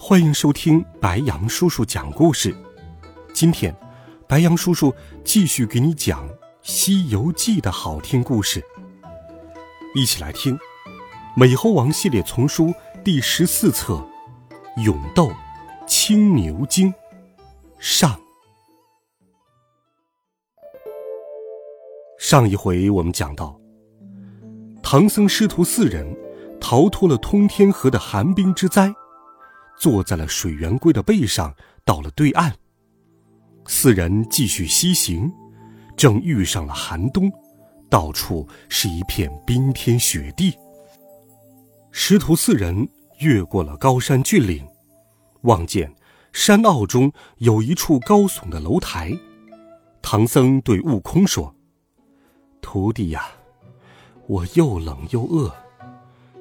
欢迎收听白羊叔叔讲故事。今天，白羊叔叔继续给你讲《西游记》的好听故事。一起来听《美猴王》系列丛书第十四册《勇斗青牛精》上。上一回我们讲到，唐僧师徒四人逃脱了通天河的寒冰之灾。坐在了水圆龟的背上，到了对岸。四人继续西行，正遇上了寒冬，到处是一片冰天雪地。师徒四人越过了高山峻岭，望见山坳中有一处高耸的楼台。唐僧对悟空说：“徒弟呀，我又冷又饿，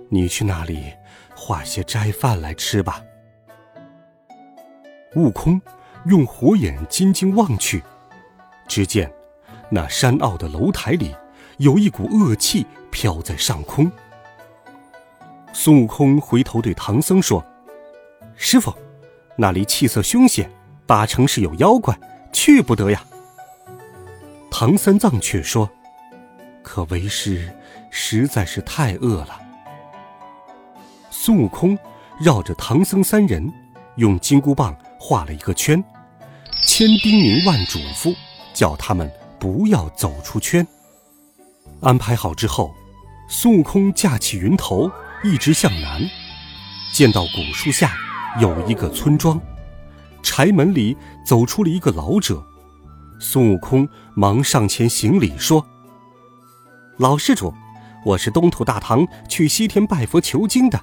你去那里化些斋饭来吃吧。”悟空用火眼金睛望去，只见那山坳的楼台里有一股恶气飘在上空。孙悟空回头对唐僧说：“师傅，那里气色凶险，八成是有妖怪，去不得呀。”唐三藏却说：“可为师实在是太饿了。”孙悟空绕着唐僧三人用金箍棒。画了一个圈，千叮咛万嘱咐，叫他们不要走出圈。安排好之后，孙悟空架起云头，一直向南，见到古树下有一个村庄，柴门里走出了一个老者。孙悟空忙上前行礼说：“老施主，我是东土大唐去西天拜佛求经的，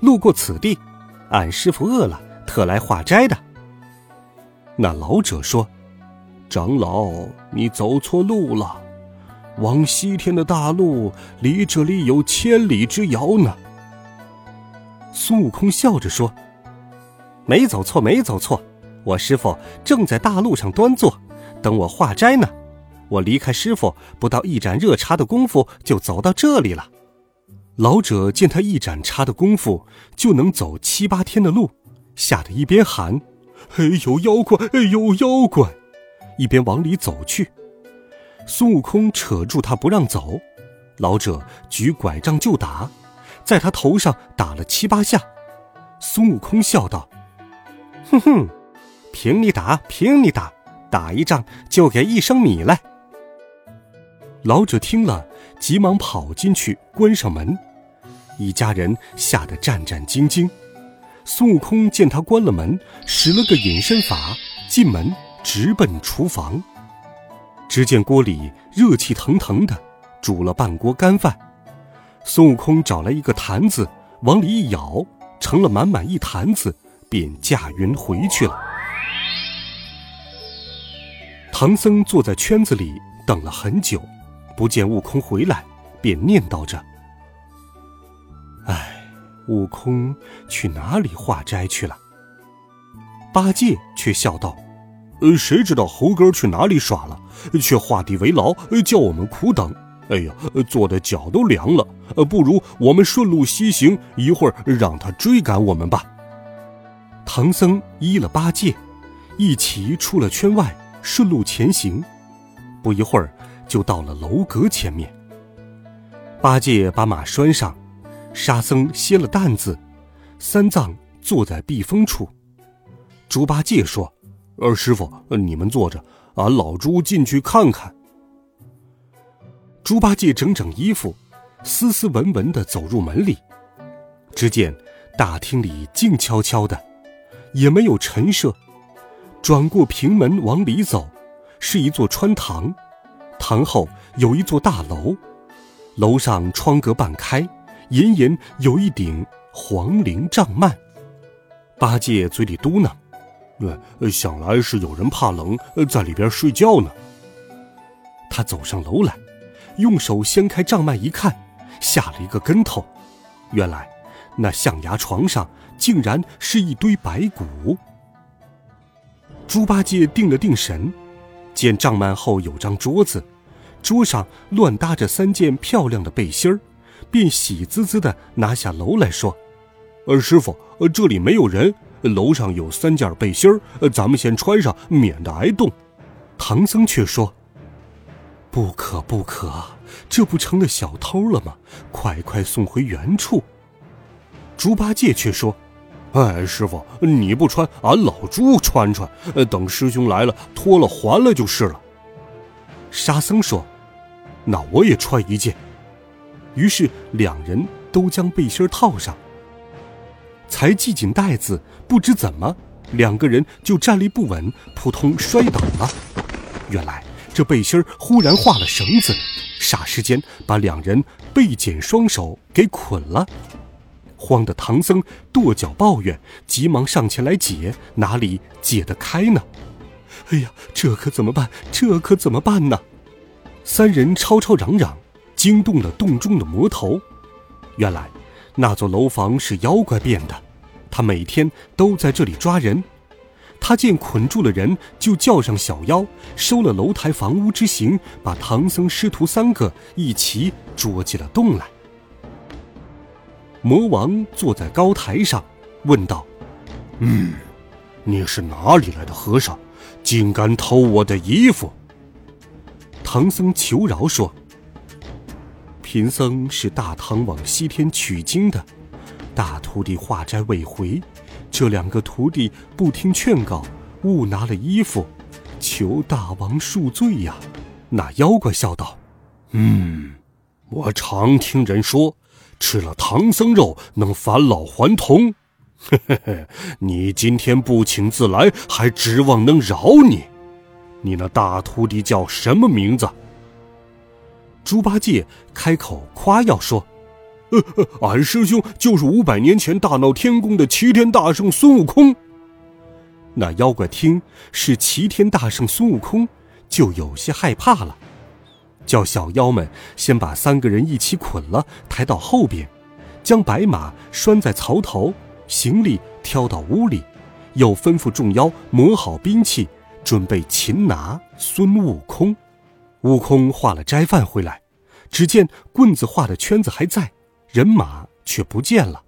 路过此地，俺师傅饿了，特来化斋的。”那老者说：“长老，你走错路了，往西天的大路离这里有千里之遥呢。”孙悟空笑着说：“没走错，没走错，我师傅正在大路上端坐，等我化斋呢。我离开师傅不到一盏热茶的功夫，就走到这里了。”老者见他一盏茶的功夫就能走七八天的路，吓得一边喊。哎，有妖怪！哎，有妖怪！一边往里走去，孙悟空扯住他不让走，老者举拐杖就打，在他头上打了七八下。孙悟空笑道：“哼哼，凭你打，凭你打，打一仗就给一升米来。”老者听了，急忙跑进去关上门，一家人吓得战战兢兢。孙悟空见他关了门，使了个隐身法，进门直奔厨房。只见锅里热气腾腾的，煮了半锅干饭。孙悟空找来一个坛子，往里一舀，盛了满满一坛子，便驾云回去了。唐僧坐在圈子里等了很久，不见悟空回来，便念叨着：“唉。”悟空去哪里化斋去了？八戒却笑道：“呃，谁知道猴哥去哪里耍了？却画地为牢，叫我们苦等。哎呀，坐的脚都凉了。呃，不如我们顺路西行，一会儿让他追赶我们吧。”唐僧依了八戒，一齐出了圈外，顺路前行。不一会儿，就到了楼阁前面。八戒把马拴上。沙僧歇了担子，三藏坐在避风处。猪八戒说：“二师傅，你们坐着，俺老猪进去看看。”猪八戒整整衣服，斯斯文文的走入门里，只见大厅里静悄悄的，也没有陈设。转过平门往里走，是一座穿堂，堂后有一座大楼，楼上窗格半开。隐隐有一顶黄绫帐幔，八戒嘴里嘟囔：“呃，想来是有人怕冷，在里边睡觉呢。”他走上楼来，用手掀开帐幔一看，吓了一个跟头。原来，那象牙床上竟然是一堆白骨。猪八戒定了定神，见帐幔后有张桌子，桌上乱搭着三件漂亮的背心儿，便喜滋滋的拿下楼来说：“呃，师傅，呃，这里没有人，楼上有三件背心，呃，咱们先穿上，免得挨冻。”唐僧却说。不可不可，这不成了小偷了吗？快快送回原处。猪八戒却说：“哎，师傅，你不穿，俺老猪穿穿，等师兄来了脱了还了就是了。”沙僧说：“那我也穿一件。”于是两人都将背心套上，才系紧带子，不知怎么，两个人就站立不稳，扑通摔倒了。原来。这背心儿忽然化了绳子，霎时间把两人背剪双手给捆了。慌得唐僧跺脚抱怨，急忙上前来解，哪里解得开呢？哎呀，这可怎么办？这可怎么办呢？三人吵吵嚷嚷，惊动了洞中的魔头。原来那座楼房是妖怪变的，他每天都在这里抓人。他见捆住了人，就叫上小妖，收了楼台房屋之刑，把唐僧师徒三个一齐捉进了洞来。魔王坐在高台上，问道：“嗯，你是哪里来的和尚，竟敢偷我的衣服？”唐僧求饶说：“贫僧是大唐往西天取经的，大徒弟化斋未回。”这两个徒弟不听劝告，误拿了衣服，求大王恕罪呀！那妖怪笑道：“嗯，我常听人说，吃了唐僧肉能返老还童。嘿嘿嘿，你今天不请自来，还指望能饶你？你那大徒弟叫什么名字？”猪八戒开口夸耀说。呃，俺师兄就是五百年前大闹天宫的齐天大圣孙悟空。那妖怪听是齐天大圣孙悟空，就有些害怕了，叫小妖们先把三个人一起捆了，抬到后边，将白马拴在槽头，行李挑到屋里，又吩咐众妖磨好兵器，准备擒拿孙悟空。悟空化了斋饭回来，只见棍子画的圈子还在。人马却不见了。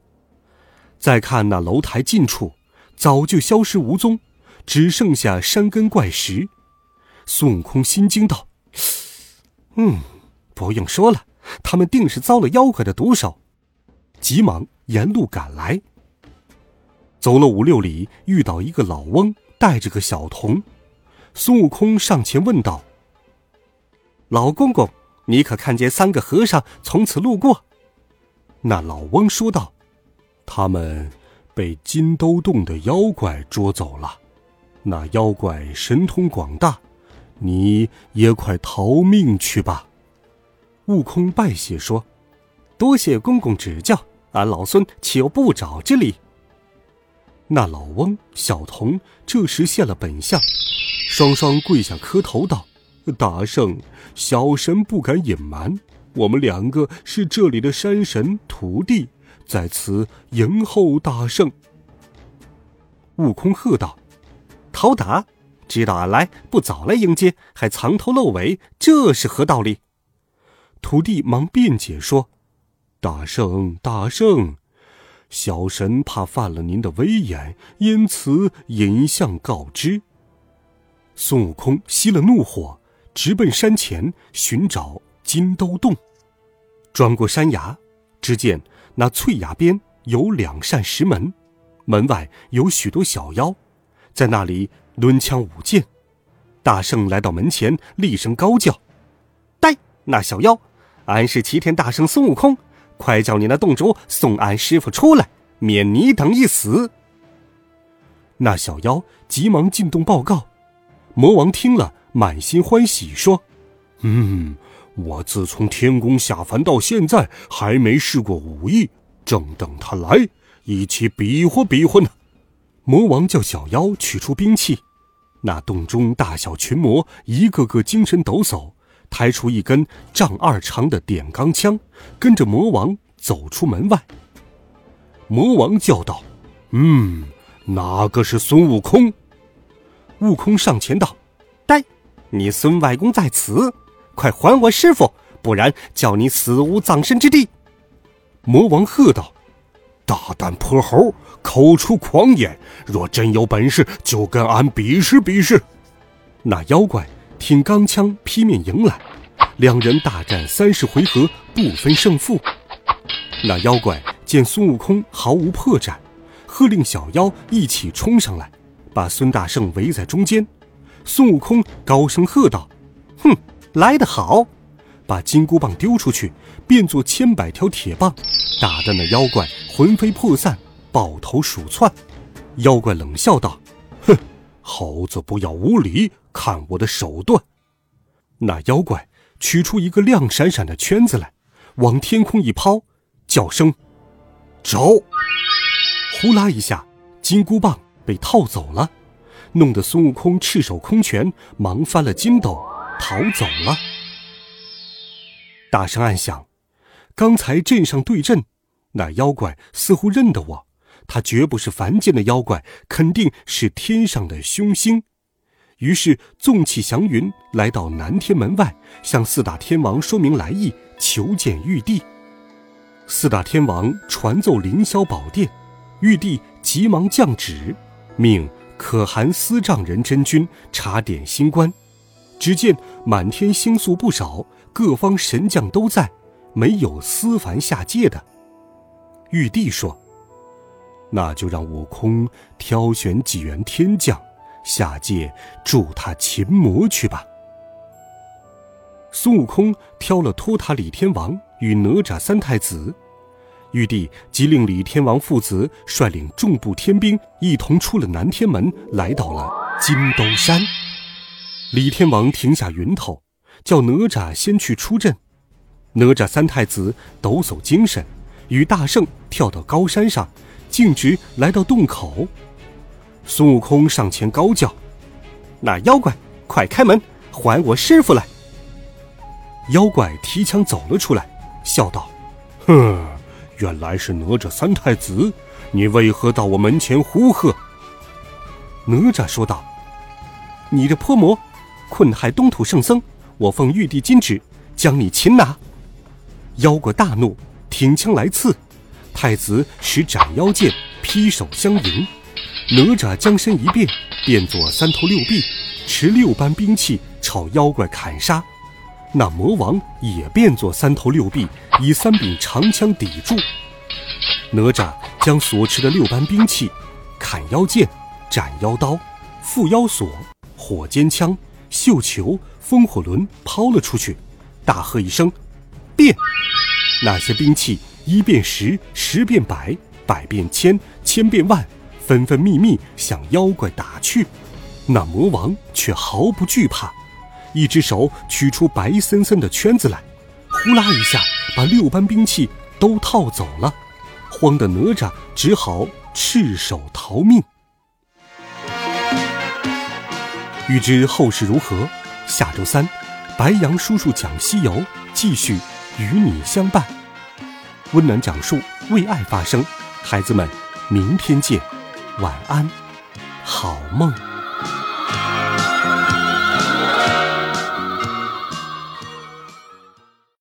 再看那楼台近处，早就消失无踪，只剩下山根怪石。孙悟空心惊道：“嗯，不用说了，他们定是遭了妖怪的毒手。”急忙沿路赶来。走了五六里，遇到一个老翁带着个小童。孙悟空上前问道：“老公公，你可看见三个和尚从此路过？”那老翁说道：“他们被金兜洞的妖怪捉走了。那妖怪神通广大，你也快逃命去吧。”悟空拜谢说：“多谢公公指教，俺老孙岂有不找之理？”那老翁、小童这时现了本相，双双跪下磕头道：“大圣，小神不敢隐瞒。”我们两个是这里的山神徒弟，在此迎候大圣。悟空喝道：“讨打！知道俺来，不早来迎接，还藏头露尾，这是何道理？”徒弟忙辩解说：“大圣，大圣，小神怕犯了您的威严，因此引相告知。”孙悟空熄了怒火，直奔山前寻找。金兜洞，转过山崖，只见那翠崖边有两扇石门，门外有许多小妖，在那里抡枪舞剑。大圣来到门前，厉声高叫：“呆！那小妖，俺是齐天大圣孙悟空，快叫你那洞主送俺师傅出来，免你等一死。”那小妖急忙进洞报告。魔王听了，满心欢喜，说：“嗯。”我自从天宫下凡到现在，还没试过武艺，正等他来，一起比划比划呢。魔王叫小妖取出兵器，那洞中大小群魔一个个精神抖擞，抬出一根丈二长的点钢枪，跟着魔王走出门外。魔王叫道：“嗯，哪个是孙悟空？”悟空上前道：“，你孙外公在此，快还我师傅，不然叫你死无葬身之地。”魔王喝道：“大胆泼猴，口出狂言！若真有本事，就跟俺比试比试。”那妖怪挺钢枪劈面迎来，两人大战三十回合，不分胜负。那妖怪见孙悟空毫无破绽，喝令小妖一起冲上来，把孙大圣围在中间。孙悟空高声喝道：“哼，来得好！”把金箍棒丢出去，变作千百条铁棒，打得那妖怪魂飞魄散，抱头鼠窜。妖怪冷笑道：“哼，猴子不要无礼，看我的手段！”那妖怪取出一个亮闪闪的圈子来，往天空一抛，叫声：“走！”呼啦一下，金箍棒被套走了，弄得孙悟空赤手空拳，忙翻了筋斗，逃走了。大声暗想：刚才阵上对阵，那妖怪似乎认得我，他绝不是凡间的妖怪，肯定是天上的凶星。于是纵起祥云，来到南天门外，向四大天王说明来意，求见玉帝。四大天王传奏凌霄宝殿，玉帝急忙降旨，命可汗司帐人真君查点星官。只见满天星宿不少。各方神将都在，没有思凡下界的。玉帝说：“那就让悟空挑选几员天将下界助他擒魔去吧。”孙悟空挑了托塔李天王与哪吒三太子，玉帝即令李天王父子率领众部天兵一同出了南天门，来到了金兜山。李天王停下云头。叫哪吒先去出阵，哪吒三太子抖擞精神，与大圣跳到高山上，径直来到洞口。孙悟空上前高叫：“那妖怪，快开门，还我师傅来！”妖怪提枪走了出来，笑道：“哼，原来是哪吒三太子，你为何到我门前呼喝？”哪吒说道：“你这泼魔，困害东土圣僧。”我奉玉帝金旨，将你擒拿。妖怪大怒，挺枪来刺。太子使斩妖剑，劈手相迎。哪吒将身一变，变作三头六臂，持六般兵器朝妖怪砍杀。那魔王也变作三头六臂，以三柄长枪抵住。哪吒将所持的六般兵器——砍妖剑、斩妖刀、缚妖索、火尖枪、绣球。风火轮抛了出去，大喝一声：“变！”那些兵器一变十，十变百，百变千，千变万，分分密密向妖怪打去。那魔王却毫不惧怕，一只手取出白森森的圈子来，呼啦一下把六般兵器都套走了。慌的哪吒只好赤手逃命。欲知后事如何？下周三，白杨叔叔讲西游，继续与你相伴。温暖讲述，为爱发声。孩子们，明天见，晚安，好梦。